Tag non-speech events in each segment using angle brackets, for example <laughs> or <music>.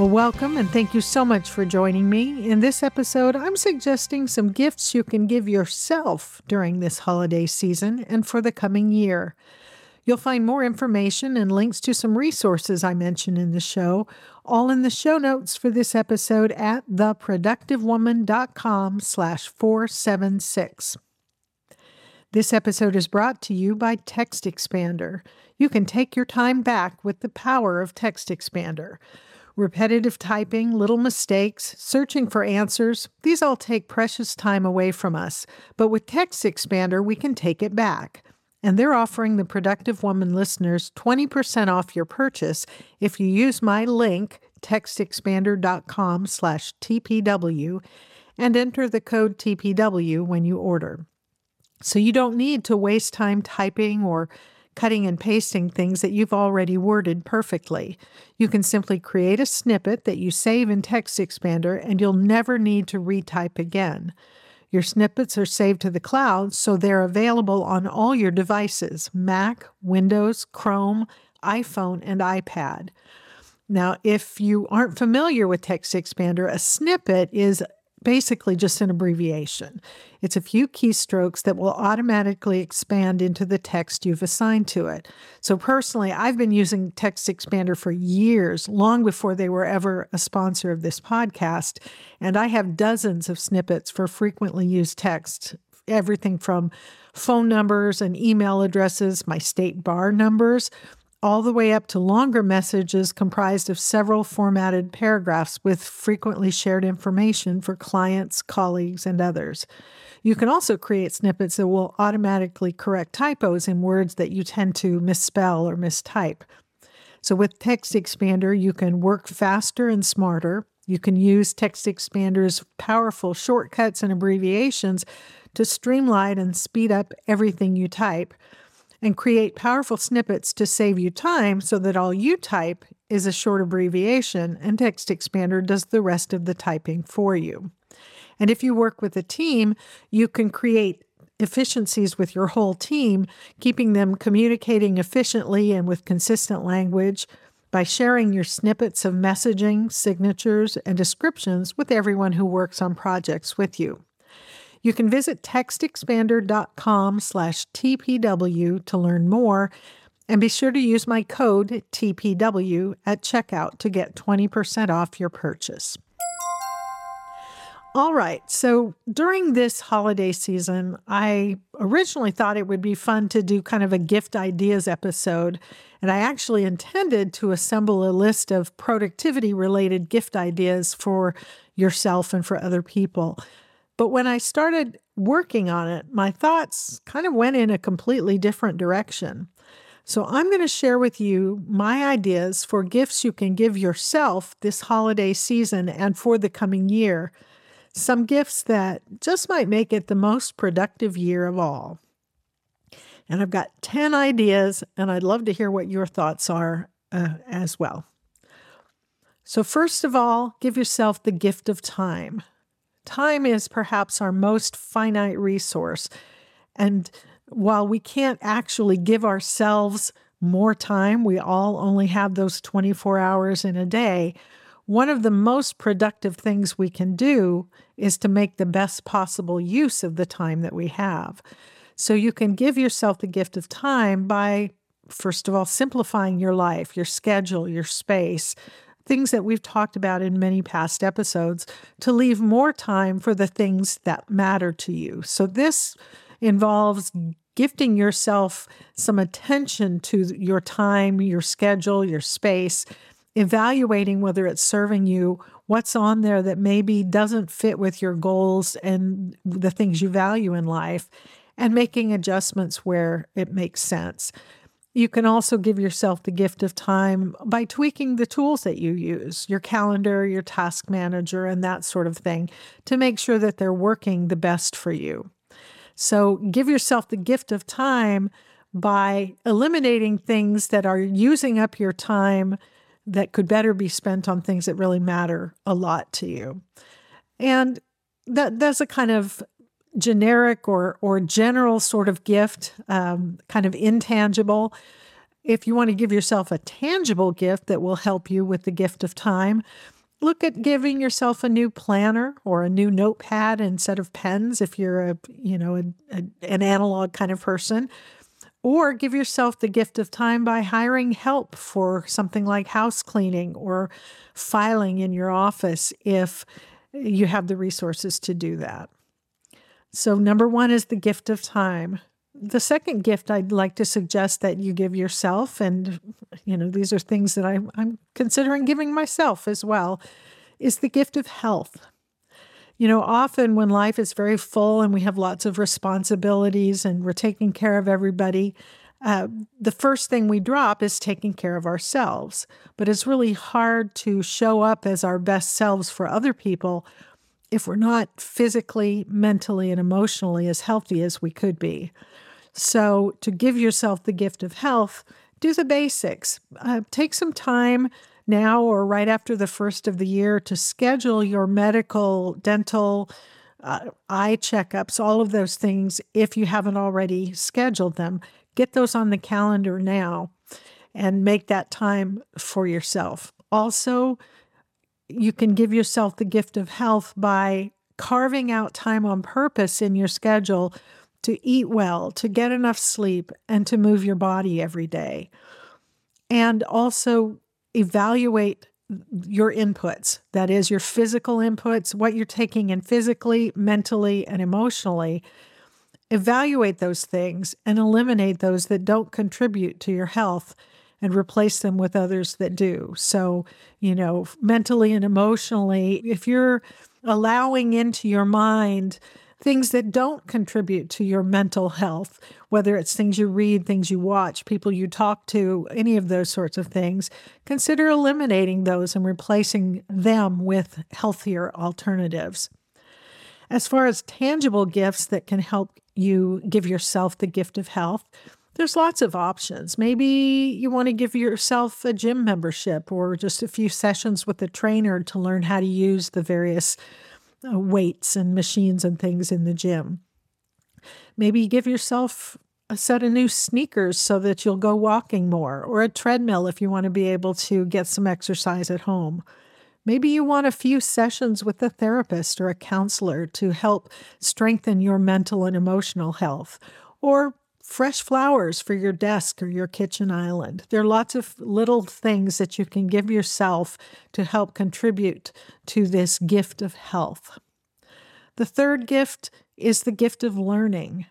Well, welcome and thank you so much for joining me. In this episode, I'm suggesting some gifts you can give yourself during this holiday season and for the coming year. You'll find more information and links to some resources I mentioned in the show, all in the show notes for this episode at theproductivewoman.com slash 476. This episode is brought to you by TextExpander. You can take your time back with the power of TextExpander. Repetitive typing, little mistakes, searching for answers, these all take precious time away from us. But with TextExpander, we can take it back. And they're offering the Productive Woman listeners 20% off your purchase if you use my link, textexpander.com slash TPW, and enter the code TPW when you order. So you don't need to waste time typing or cutting and pasting things that you've already worded perfectly. You can simply create a snippet that you save in TextExpander and you'll never need to retype again. Your snippets are saved to the cloud, so they're available on all your devices Mac, Windows, Chrome, iPhone, and iPad. Now, if you aren't familiar with TextExpander, a snippet is basically just an abbreviation. It's a few keystrokes that will automatically expand into the text you've assigned to it. So, personally, I've been using TextExpander for years, long before they were ever a sponsor of this podcast. And I have dozens of snippets for frequently used text, everything from phone numbers and email addresses, my state bar numbers all the way up to longer messages comprised of several formatted paragraphs with frequently shared information for clients, colleagues, and others. You can also create snippets that will automatically correct typos in words that you tend to misspell or mistype. So, with TextExpander, you can work faster and smarter. You can use TextExpander's powerful shortcuts and abbreviations to streamline and speed up everything you type and create powerful snippets to save you time so that all you type is a short abbreviation and TextExpander does the rest of the typing for you. And if you work with a team, you can create efficiencies with your whole team, keeping them communicating efficiently and with consistent language by sharing your snippets of messaging, signatures, and descriptions with everyone who works on projects with you. You can visit textexpander.com slash TPW to learn more and be sure to use my code TPW at checkout to get 20% off your purchase. All right, so during this holiday season, I originally thought it would be fun to do kind of a gift ideas episode. And I actually intended to assemble a list of productivity related gift ideas for yourself and for other people. But when I started working on it, my thoughts kind of went in a completely different direction. So I'm going to share with you my ideas for gifts you can give yourself this holiday season and for the coming year. Some gifts that just might make it the most productive year of all. And I've got 10 ideas, and I'd love to hear what your thoughts are uh, as well. So, first of all, give yourself the gift of time. Time is perhaps our most finite resource. And while we can't actually give ourselves more time, we all only have those 24 hours in a day. One of the most productive things we can do is to make the best possible use of the time that we have. So you can give yourself the gift of time by, first of all, simplifying your life, your schedule, your space, things that we've talked about in many past episodes, to leave more time for the things that matter to you. So this involves gifting yourself some attention to your time, your schedule, your space, evaluating whether it's serving you, what's on there that maybe doesn't fit with your goals and the things you value in life, and making adjustments where it makes sense. You can also give yourself the gift of time by tweaking the tools that you use, your calendar, your task manager, and that sort of thing, to make sure that they're working the best for you. So give yourself the gift of time by eliminating things that are using up your time that could better be spent on things that really matter a lot to you. And that that's a kind of generic or or general sort of gift, um, kind of intangible. If you want to give yourself a tangible gift that will help you with the gift of time, look at giving yourself a new planner or a new notepad instead of pens if you're a you know a, a, an analog kind of person or give yourself the gift of time by hiring help for something like house cleaning or filing in your office if you have the resources to do that so, number one is the gift of time. The second gift I'd like to suggest that you give yourself, and you know, these are things that I'm, I'm considering giving myself as well, is the gift of health. You know, often when life is very full and we have lots of responsibilities and we're taking care of everybody, uh, the first thing we drop is taking care of ourselves. But it's really hard to show up as our best selves for other people if we're not physically, mentally, and emotionally as healthy as we could be. So, to give yourself the gift of health, do the basics. Uh, take some time now or right after the first of the year to schedule your medical, dental, uh, eye checkups, all of those things, if you haven't already scheduled them. Get those on the calendar now and make that time for yourself. Also, you can give yourself the gift of health by carving out time on purpose in your schedule to eat well, to get enough sleep, and to move your body every day. And also evaluate your inputs that is, your physical inputs, what you're taking in physically, mentally, and emotionally. Evaluate those things and eliminate those that don't contribute to your health and replace them with others that do. So, you know, mentally and emotionally, if you're allowing into your mind things that don't contribute to your mental health, whether it's things you read, things you watch, people you talk to, any of those sorts of things, consider eliminating those and replacing them with healthier alternatives. As far as tangible gifts that can help you give yourself the gift of health, there's lots of options. Maybe you want to give yourself a gym membership or just a few sessions with a trainer to learn how to use the various uh, weights and machines and things in the gym. Maybe give yourself a set of new sneakers so that you'll go walking more, or a treadmill if you want to be able to get some exercise at home. Maybe you want a few sessions with a therapist or a counselor to help strengthen your mental and emotional health. Or fresh flowers for your desk or your kitchen island. There are lots of little things that you can give yourself to help contribute to this gift of health. The third gift is the gift of learning.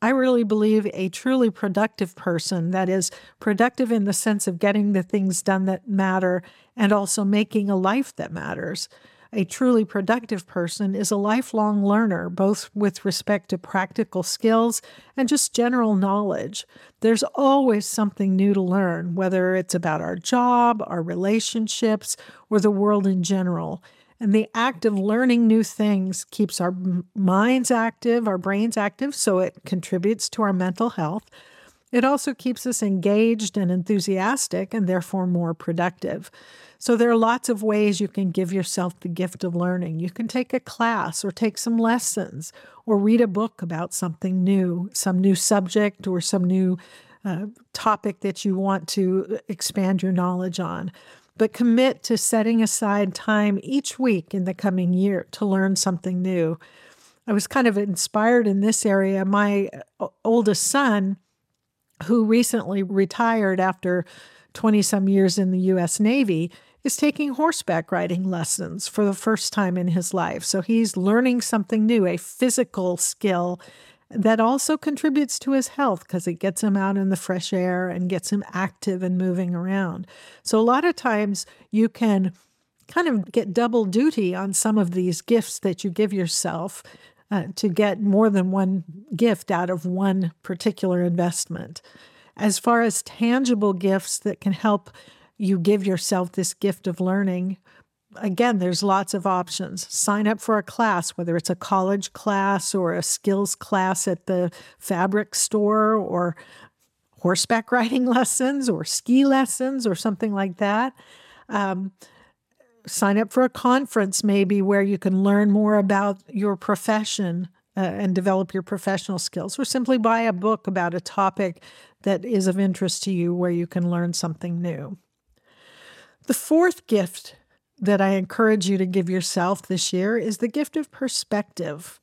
I really believe a truly productive person, that is, productive in the sense of getting the things done that matter and also making a life that matters, a truly productive person is a lifelong learner, both with respect to practical skills and just general knowledge. There's always something new to learn, whether it's about our job, our relationships, or the world in general. And the act of learning new things keeps our minds active, our brains active, so it contributes to our mental health. It also keeps us engaged and enthusiastic and therefore more productive. So there are lots of ways you can give yourself the gift of learning. You can take a class or take some lessons or read a book about something new, some new subject or some new uh, topic that you want to expand your knowledge on. But commit to setting aside time each week in the coming year to learn something new. I was kind of inspired in this area. My uh, oldest son, who recently retired after 20 some years in the US Navy, is taking horseback riding lessons for the first time in his life. So he's learning something new, a physical skill that also contributes to his health because it gets him out in the fresh air and gets him active and moving around. So a lot of times you can kind of get double duty on some of these gifts that you give yourself uh, to get more than one gift out of one particular investment. As far as tangible gifts that can help you give yourself this gift of learning, again, there's lots of options. Sign up for a class, whether it's a college class or a skills class at the fabric store or horseback <laughs> riding lessons or ski lessons or something like that. Um, sign up for a conference, maybe where you can learn more about your profession uh, and develop your professional skills, or simply buy a book about a topic that is of interest to you where you can learn something new. The fourth gift that I encourage you to give yourself this year is the gift of perspective.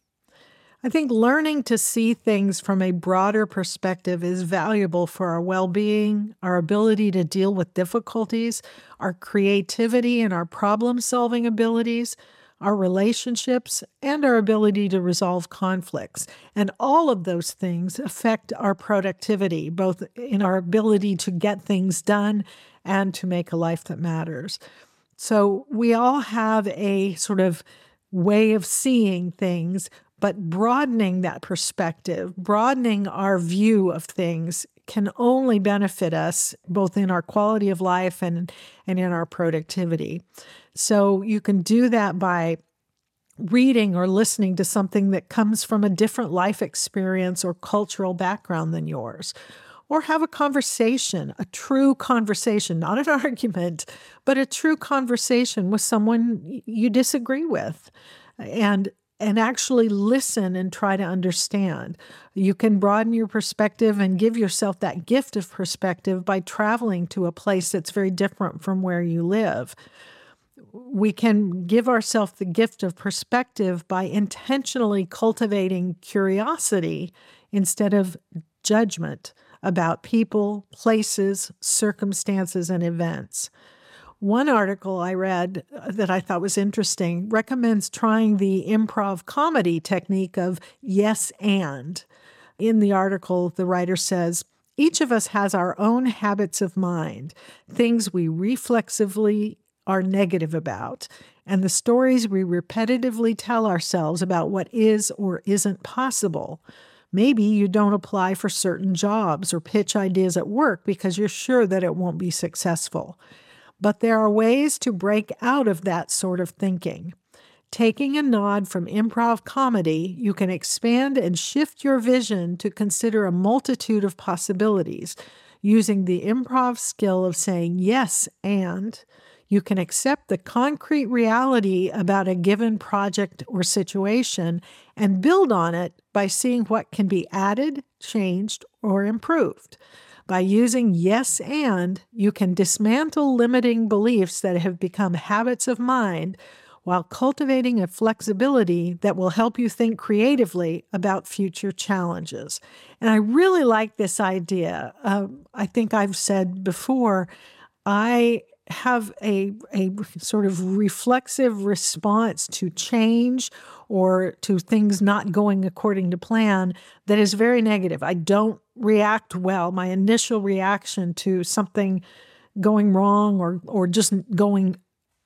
I think learning to see things from a broader perspective is valuable for our well being, our ability to deal with difficulties, our creativity and our problem solving abilities, our relationships, and our ability to resolve conflicts. And all of those things affect our productivity, both in our ability to get things done and to make a life that matters. So we all have a sort of way of seeing things, but broadening that perspective, broadening our view of things can only benefit us both in our quality of life and, and in our productivity. So you can do that by reading or listening to something that comes from a different life experience or cultural background than yours or have a conversation, a true conversation, not an <laughs> argument, but a true conversation with someone you disagree with. And and actually listen and try to understand. You can broaden your perspective and give yourself that gift of perspective by traveling to a place that's very different from where you live. We can give ourselves the gift of perspective by intentionally cultivating curiosity instead of judgment about people, places, circumstances, and events. One article I read uh, that I thought was interesting recommends trying the improv comedy technique of yes and. In the article, the writer says, each of us has our own habits of mind, things we reflexively are negative about, and the stories we repetitively tell ourselves about what is or isn't possible. Maybe you don't apply for certain jobs or pitch ideas at work because you're sure that it won't be successful. But there are ways to break out of that sort of thinking. Taking a nod from improv comedy, you can expand and shift your vision to consider a multitude of possibilities using the improv skill of saying yes and you can accept the concrete reality about a given project or situation and build on it by seeing what can be added, changed, or improved. By using yes and, you can dismantle limiting beliefs that have become habits of mind while cultivating a flexibility that will help you think creatively about future challenges. And I really like this idea. Uh, I think I've said before, I have a, a sort of reflexive response to change or to things not going according to plan that is very negative. I don't react well. My initial reaction to something going wrong or or just going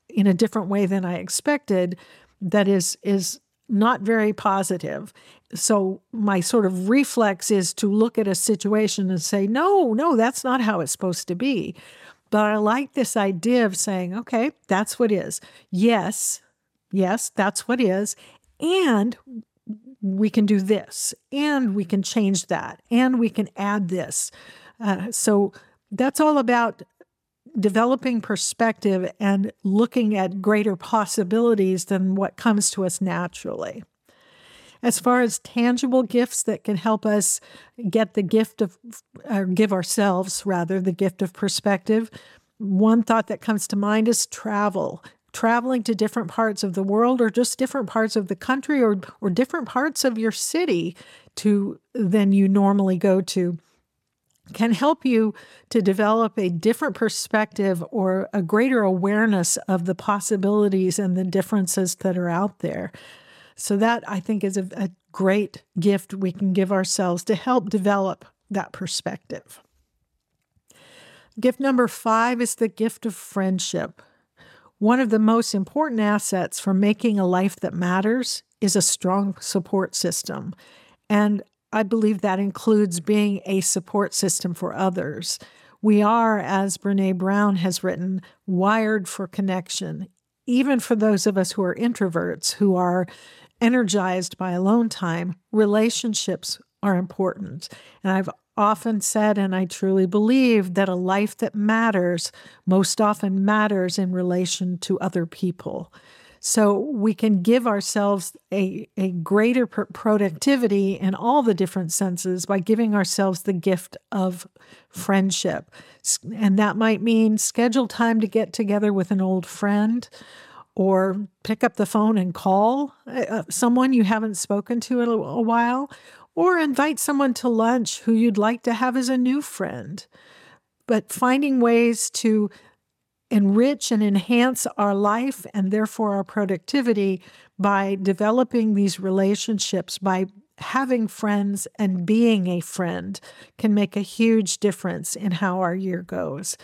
in a different way than I expected that is is not very positive. So my sort of reflex is to look at a situation and say, "No, no, that's not how it's supposed to be." But I like this idea of saying, okay, that's what is. Yes, yes, that's what is. And we can do this, and we can change that, and we can add this. Uh, so that's all about developing perspective and looking at greater possibilities than what comes to us naturally. As far as tangible gifts that can help us get the gift of, or give ourselves rather, the gift of perspective, one thought that comes to mind is travel. Traveling to different parts of the world or just different parts of the country or, or different parts of your city to than you normally go to can help you to develop a different perspective or a greater awareness of the possibilities and the differences that are out there. So, that I think is a, a great gift we can give ourselves to help develop that perspective. Gift number five is the gift of friendship. One of the most important assets for making a life that matters is a strong support system. And I believe that includes being a support system for others. We are, as Brene Brown has written, wired for connection, even for those of us who are introverts, who are energized by alone time, relationships are important. And I've often said, and I truly believe, that a life that matters most often matters in relation to other people. So we can give ourselves a, a greater pr- productivity in all the different senses by giving ourselves the gift of friendship. And that might mean schedule time to get together with an old friend or pick up the phone and call uh, uh someone you haven't spoken to in a, a while or invite someone to lunch who you'd like to have as a new friend. But finding ways to enrich and enhance our life and therefore our productivity by developing these relationships, by having friends and being a friend can make a huge difference in how our year goes.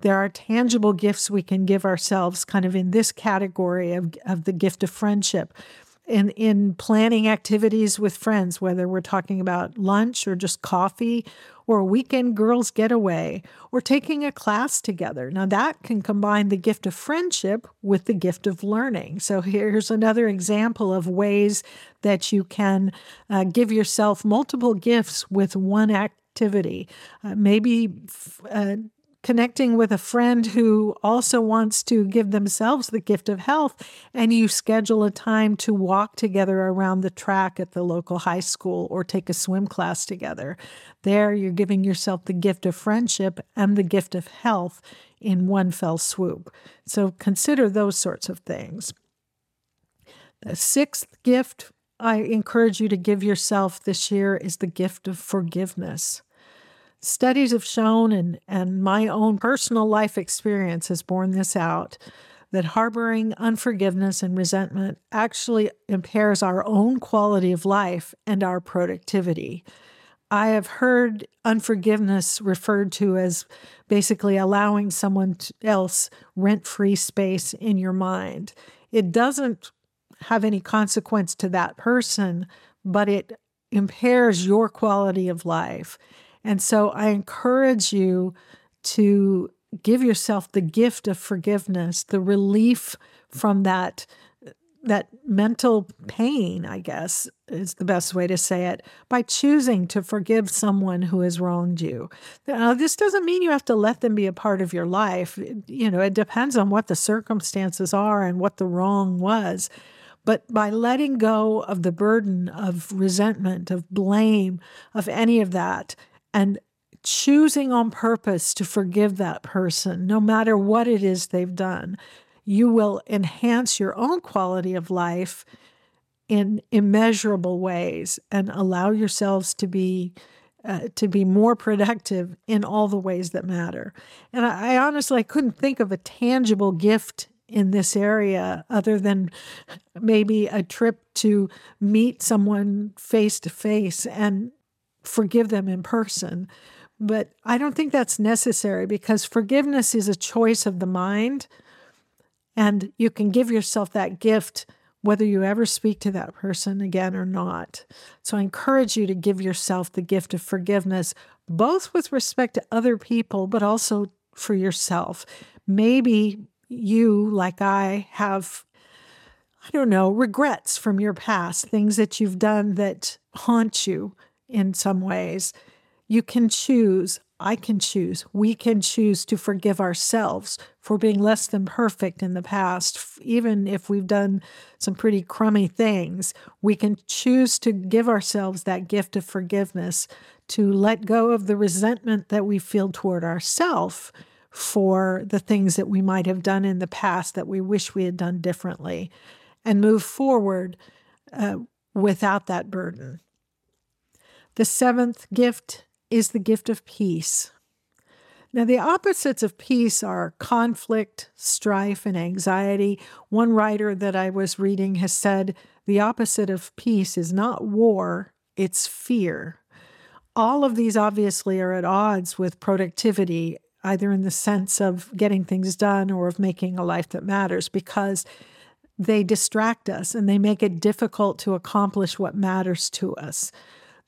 There are tangible gifts we can give ourselves, kind of in this category of, of the gift of friendship in in planning activities with friends, whether we're talking about lunch or just coffee or a weekend girls getaway or taking a class together. Now that can combine the gift of friendship with the gift of learning. So here's another example of ways that you can uh, give yourself multiple gifts with one activity. Uh, maybe uh, connecting with a friend who also wants to give themselves the gift of health, and you schedule a time to walk together around the track at the local high school or take a swim class together. There, you're giving yourself the gift of friendship and the gift of health in one fell swoop. So consider those sorts of things. The sixth gift I encourage you to give yourself this year is the gift of forgiveness. Studies have shown, and, and my own personal life experience has borne this out, that harboring unforgiveness and resentment actually impairs our own quality of life and our productivity. I have heard unforgiveness referred to as basically allowing someone else rent free space in your mind. It doesn't have any consequence to that person, but it impairs your quality of life. And so I encourage you to give yourself the gift of forgiveness, the relief from that that mental pain, I guess is the best way to say it, by choosing to forgive someone who has wronged you. Now, this doesn't mean you have to let them be a part of your life. You know, it depends on what the circumstances are and what the wrong was. But by letting go of the burden of resentment, of blame, of any of that, and choosing on purpose to forgive that person, no matter what it is they've done, you will enhance your own quality of life in immeasurable ways and allow yourselves to be uh, to be more productive in all the ways that matter. And I, I honestly I couldn't think of a tangible gift in this area other than maybe a trip to meet someone face to face and forgive them in person. But I don't think that's necessary because forgiveness is a choice of the mind. And you can give yourself that gift whether you ever speak to that person again or not. So I encourage you to give yourself the gift of forgiveness, both with respect to other people, but also for yourself. Maybe you, like I, have, I don't know, regrets from your past, things that you've done that haunt you in some ways. You can choose, I can choose, we can choose to forgive ourselves for being less than perfect in the past, even if we've done some pretty crummy things. We can choose to give ourselves that gift of forgiveness, to let go of the resentment that we feel toward ourselves for the things that we might have done in the past that we wish we had done differently, and move forward uh, without that burden. The seventh gift is the gift of peace. Now, the opposites of peace are conflict, strife, and anxiety. One writer that I was reading has said the opposite of peace is not war, it's fear. All of these obviously are at odds with productivity, either in the sense of getting things done or of making a life that matters, because they distract us and they make it difficult to accomplish what matters to us.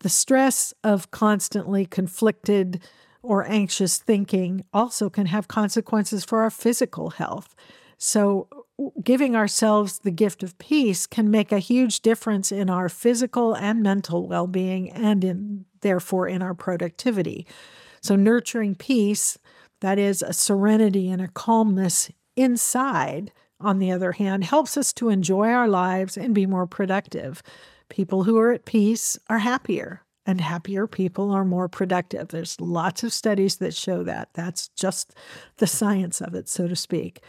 The stress of constantly conflicted or anxious thinking also can have consequences for our physical health. So, giving ourselves the gift of peace can make a huge difference in our physical and mental well being and in therefore in our productivity. So, nurturing peace, that is a serenity and a calmness inside, on the other hand, helps us to enjoy our lives and be more productive. People who are at peace are happier, and happier people are more productive. There's lots of studies that show that. That's just the science of it, so to speak.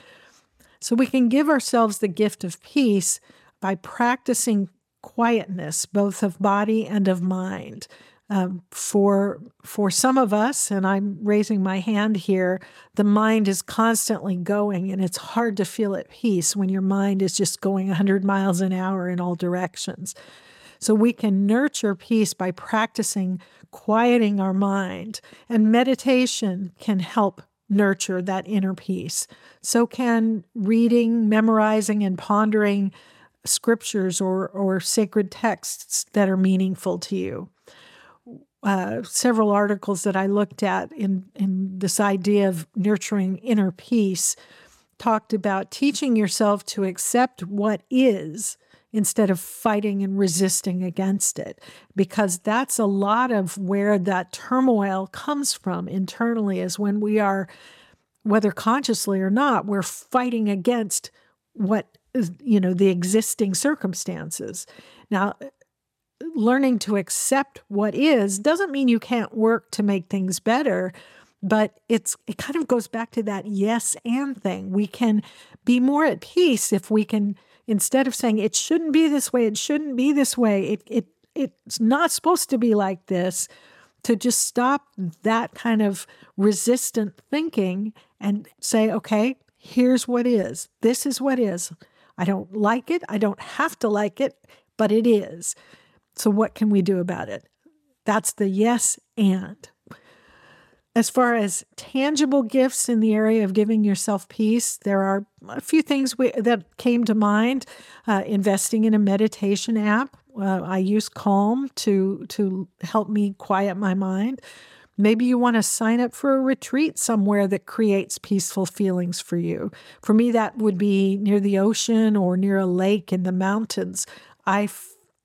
So we can give ourselves the gift of peace by practicing quietness, both of body and of mind. Um, for for some of us, and I'm raising my hand here, the mind is constantly going, and it's hard to feel at peace when your mind is just going 100 miles an hour in all directions. So we can nurture peace by practicing quieting our mind, and meditation can help nurture that inner peace. So can reading, memorizing, and pondering scriptures or, or sacred texts that are meaningful to you. Uh, several articles that I looked at in, in this idea of nurturing inner peace talked about teaching yourself to accept what is instead of fighting and resisting against it, because that's a lot of where that turmoil comes from internally, is when we are, whether consciously or not, we're fighting against what, you know, the existing circumstances. Now, learning to accept what is doesn't mean you can't work to make things better but it's it kind of goes back to that yes and thing we can be more at peace if we can instead of saying it shouldn't be this way, it shouldn't be this way, it, it it's not supposed to be like this, to just stop that kind of resistant thinking and say, okay, here's what is. This is what is. I don't like it. I don't have to like it, but it is. So, what can we do about it? That's the yes and. As far as tangible gifts in the area of giving yourself peace, there are a few things we, that came to mind. Uh, investing in a meditation app. Uh, I use Calm to to help me quiet my mind. Maybe you want to sign up for a retreat somewhere that creates peaceful feelings for you. For me, that would be near the ocean or near a lake in the mountains. I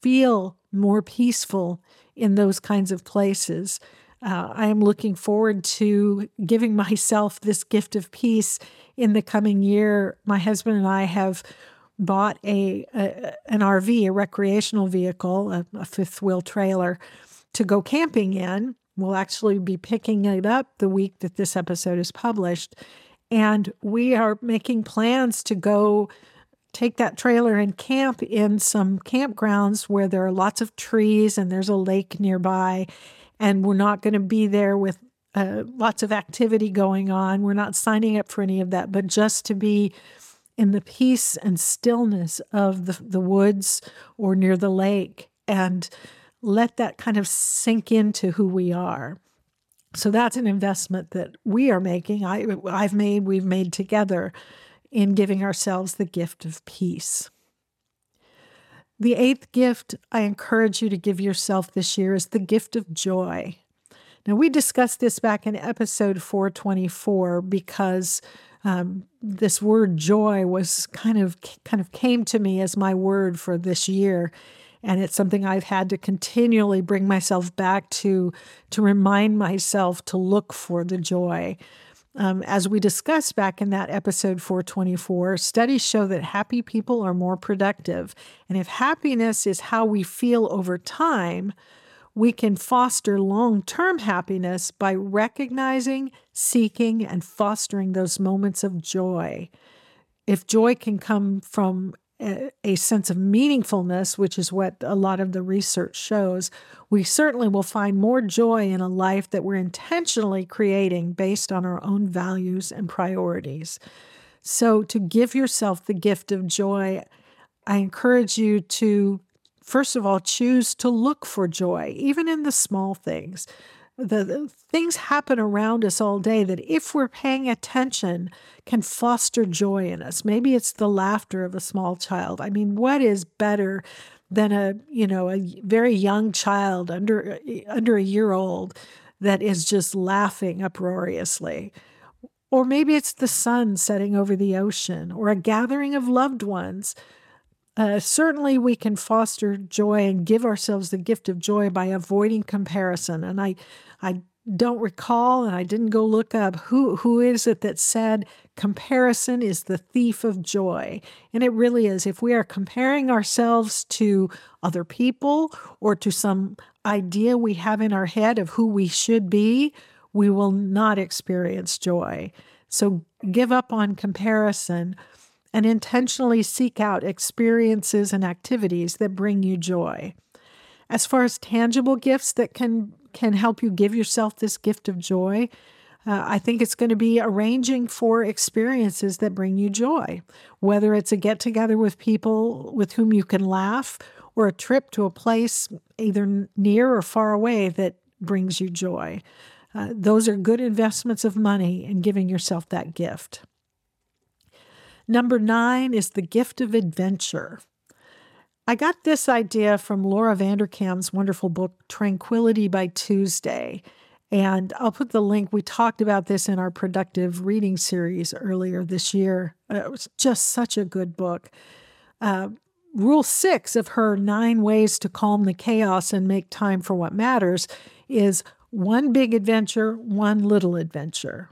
feel more peaceful in those kinds of places. Uh, I am looking forward to giving myself this gift of peace in the coming year. My husband and I have bought a, a an RV, a recreational vehicle, a, a fifth wheel trailer to go camping in. We'll actually be picking it up the week that this episode is published. And we are making plans to go take that trailer and camp in some campgrounds where there are lots of trees and there's a lake nearby and we're not going to be there with uh, lots of activity going on. We're not signing up for any of that, but just to be in the peace and stillness of the, the woods or near the lake and let that kind of sink into who we are. So that's an investment that we are making. I, I've made, we've made together in giving ourselves the gift of peace. The eighth gift I encourage you to give yourself this year is the gift of joy. Now, we discussed this back in episode 424 because um, this word joy was kind of kind of came to me as my word for this year and it's something I've had to continually bring myself back to to remind myself to look for the joy. Um, as we discussed back in that episode 424, studies show that happy people are more productive. And if happiness is how we feel over time, we can foster long term happiness by recognizing, seeking, and fostering those moments of joy. If joy can come from a sense of meaningfulness, which is what a lot of the research shows, we certainly will find more joy in a life that we're intentionally creating based on our own values and priorities. So, to give yourself the gift of joy, I encourage you to, first of all, choose to look for joy, even in the small things the, the, things happen around us all day that if we're paying attention can foster joy in us. Maybe it's the laughter of a small child. I mean what is better than a you know a very young child under under a year old that is just laughing uproariously? Or maybe it's the sun setting over the ocean or a gathering of loved ones uh, certainly we can foster joy and give ourselves the gift of joy by avoiding comparison and i i don't recall and I didn't go look up who who is it that said comparison is the thief of joy. And it really is. If we are comparing ourselves to other people or to some idea we have in our head of who we should be, we will not experience joy. So give up on comparison and intentionally seek out experiences and activities that bring you joy. As far as tangible gifts that can can help you give yourself this gift of joy. Uh, I think it's going to be arranging for experiences that bring you joy, whether it's a get together with people with whom you can laugh or a trip to a place either near or far away that brings you joy. Uh, those are good investments of money in giving yourself that gift. Number nine is the gift of adventure. I got this idea from Laura Vanderkam's wonderful book, Tranquility by Tuesday. And I'll put the link. We talked about this in our productive reading series earlier this year. Uh, it was just such a good book. Uh, rule six of her nine ways to calm the chaos and make time for what matters is one big adventure, one little adventure.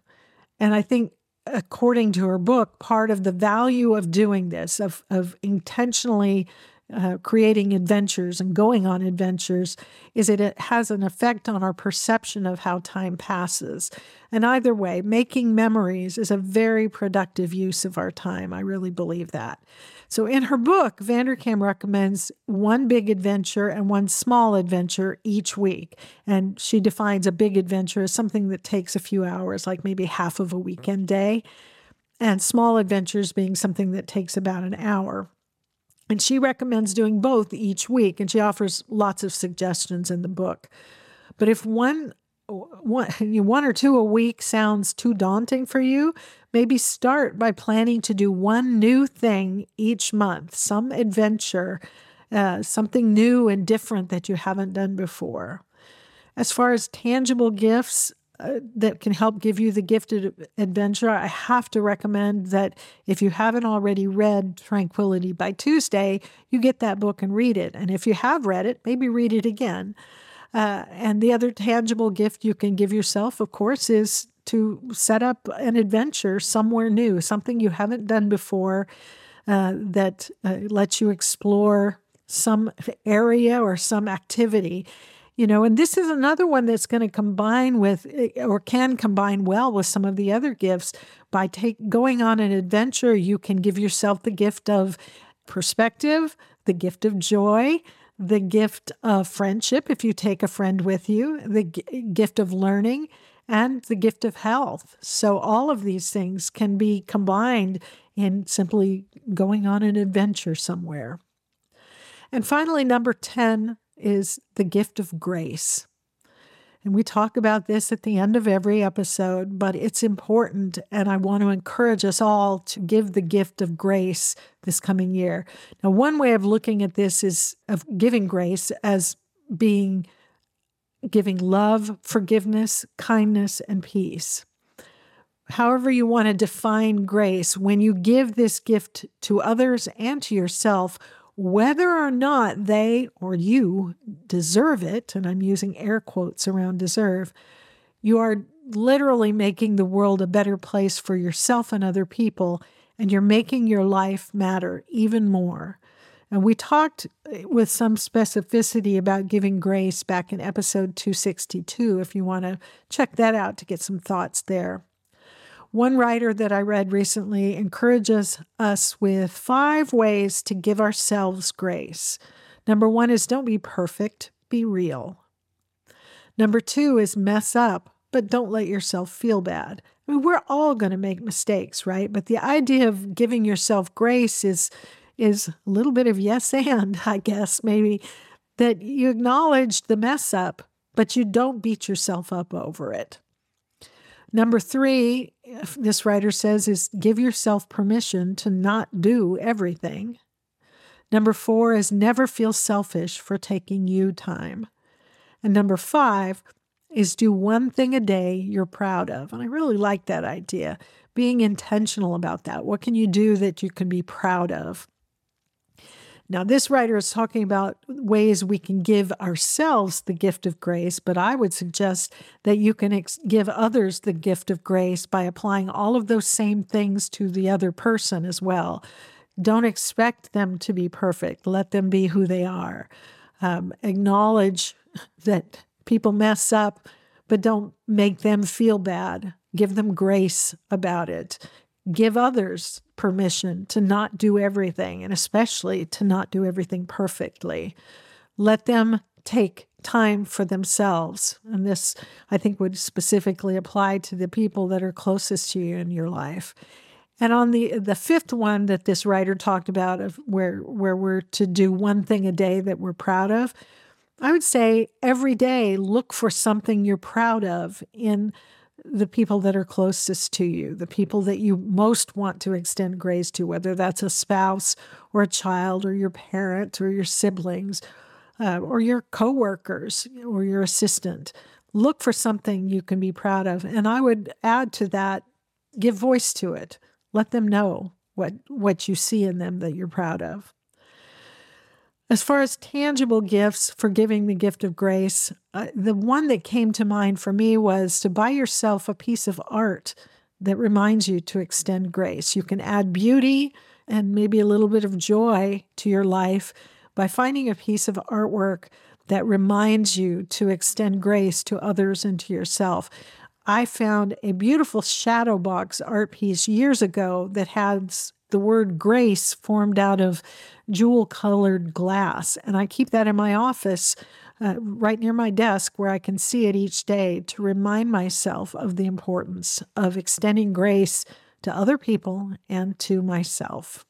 And I think, according to her book, part of the value of doing this, of, of intentionally uh, creating adventures and going on adventures is that it has an effect on our perception of how time passes. And either way, making memories is a very productive use of our time. I really believe that. So in her book, Vanderkam recommends one big adventure and one small adventure each week. And she defines a big adventure as something that takes a few hours, like maybe half of a weekend day, and small adventures being something that takes about an hour. And she recommends doing both each week, and she offers lots of suggestions in the book. But if one, one, <laughs> one or two a week sounds too daunting for you, maybe start by planning to do one new thing each month, some adventure, uh, something new and different that you haven't done before. As far as tangible gifts, uh, that can help give you the gifted adventure, I have to recommend that if you haven't already read Tranquility by Tuesday, you get that book and read it. And if you have read it, maybe read it again. Uh, and the other tangible gift you can give yourself, of course, is to set up an adventure somewhere new, something you haven't done before uh, that uh, lets you explore some area or some activity you know and this is another one that's going to combine with eh, or can combine well with some of the other gifts. By take going on an adventure you can give yourself the gift of perspective the gift of joy the gift of friendship if you take a friend with you the g- gift of learning and the gift of health. So all of these things can be combined in simply going on an adventure somewhere. And finally number 10 is the gift of grace. And we talk about this at the end of every episode, but it's important. And I want to encourage us all to give the gift of grace this coming year. Now, one way of looking at this is of giving grace as being giving love, forgiveness, kindness, and peace. However, you want to define grace, when you give this gift to others and to yourself, whether or not they or you deserve it, and I'm using air quotes around deserve, you are literally making the world a better place for yourself and other people, and you're making your life matter even more. And we talked eh, with some specificity about giving grace back in episode 262, if you want to check that out to get some thoughts there. One writer that I read recently encourages us with five ways to give ourselves grace. Number one is don't be perfect, be real. Number two is mess up, but don't let yourself feel bad. I mean, we're all going to make mistakes, right? But the idea of giving yourself grace is is a little bit of yes <laughs> and, I guess, maybe that you acknowledge the mess up, but you don't beat yourself up over it. Number three, this writer says, is give yourself permission to not do everything. Number four is never feel selfish for taking you time. And number five is do one thing a day you're proud of. And I really like that idea, being intentional about that. What can you do that you can be proud of? Now, this writer is talking about ways we can give ourselves the gift of grace, but I would suggest that you can ex- give others the gift of grace by applying all of those same things to the other person as well. Don't expect them to be perfect, let them be who they are. Um, acknowledge <laughs> that people mess up, but don't make them feel bad. Give them grace about it give others permission to not do everything, and especially to not do everything perfectly. Let them take time for themselves. And this, I think, would specifically apply to the people that are closest to you in your life. And on the the fifth one that this writer talked about of where where we're to do one thing a day that we're proud of, I would say every day look for something you're proud of in the people that are closest to you, the people that you most want to extend grace to, whether that's a spouse or a child or your parent or your siblings uh, or your coworkers or your assistant. Look for something you can be proud of. And I would add to that, give voice to it. Let them know what, what you see in them that you're proud of. As far as tangible gifts for giving the gift of grace, uh, the one that came to mind for me was to buy yourself a piece of art that reminds you to extend grace. You can add beauty and maybe a little bit of joy to your life by finding a piece of artwork that reminds you to extend grace to others and to yourself. I found a beautiful shadow box art piece years ago that has the word grace formed out of jewel colored glass. And I keep that in my office uh, right near my desk where I can see it each day to remind myself of the importance of extending grace to other people and to myself.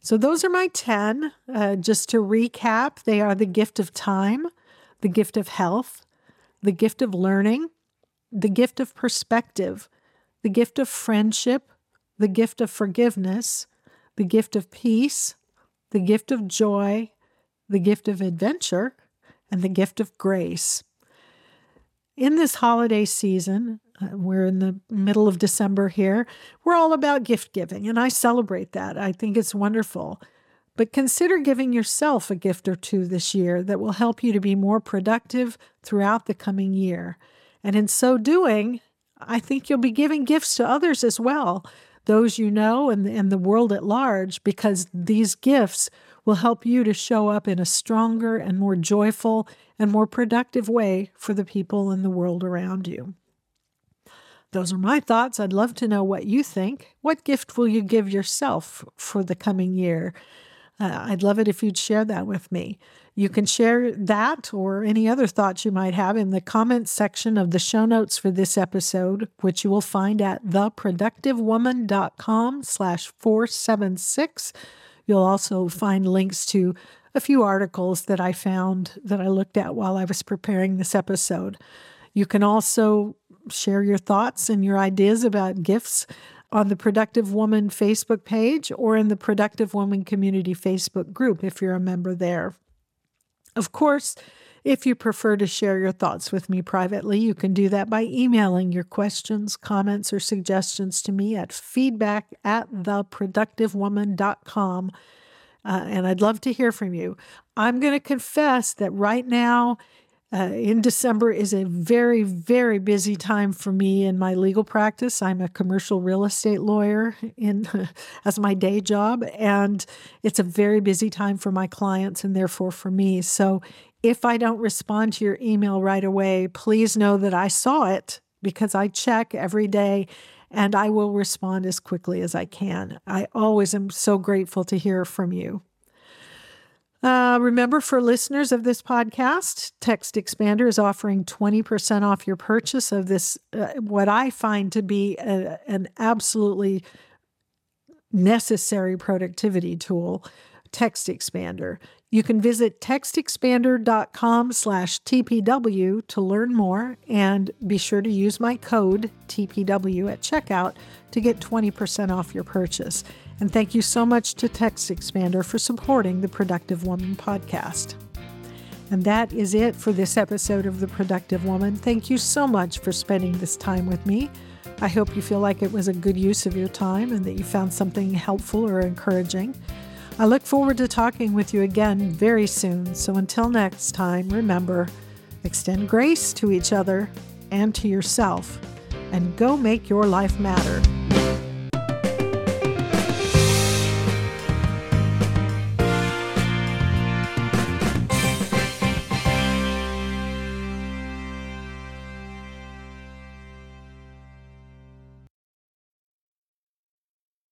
So, those are my 10. Uh, just to recap, they are the gift of time, the gift of health, the gift of learning, the gift of perspective, the gift of friendship, the gift of forgiveness, the gift of peace, the gift of joy, the gift of adventure, and the gift of grace. In this holiday season, uh, we're in the middle of December here, we're all about gift giving, and I celebrate that. I think it's wonderful. But consider giving yourself a gift or two this year that will help you to be more productive throughout the coming year. And in so doing, I think you'll be giving gifts to others as well those you know and, and the world at large because these gifts will help you to show up in a stronger and more joyful and more productive way for the people in the world around you. Those are my thoughts. I'd love to know what you think. What gift will you give yourself for the coming year? Uh, I'd love it if you'd share that with me. You can share that or any other thoughts you might have in the comments section of the show notes for this episode, which you will find at theproductivewoman.com slash 476. You'll also find links to a few articles that I found that I looked at while I was preparing this episode. You can also share your thoughts and your ideas about gifts on the Productive Woman Facebook page or in the Productive Woman Community Facebook group if you're a member there. Of course, if you prefer to share your thoughts with me privately, you can do that by emailing your questions, comments, or suggestions to me at feedback at theproductivewoman.com. Uh, and I'd love to hear from you. I'm going to confess that right now, uh, in December is a very, very busy time for me in my legal practice. I'm a commercial real estate lawyer in <laughs> as my day job, and it's a very busy time for my clients and therefore for me. So, if I don't respond to your email right away, please know that I saw it because I check every day and I will respond as quickly as I can. I always am so grateful to hear from you. Uh, remember, for listeners of this podcast, TextExpander is offering 20% off your purchase of this, uh, what I find to be a, an absolutely necessary productivity tool, TextExpander. You can visit textexpander.com slash TPW to learn more and be sure to use my code TPW at checkout to get 20% off your purchase. And thank you so much to TextExpander for supporting the Productive Woman podcast. And that is it for this episode of The Productive Woman. Thank you so much for spending this time with me. I hope you feel like it was a good use of your time and that you found something helpful or encouraging. I look forward to talking with you again very soon. So until next time, remember extend grace to each other and to yourself, and go make your life matter.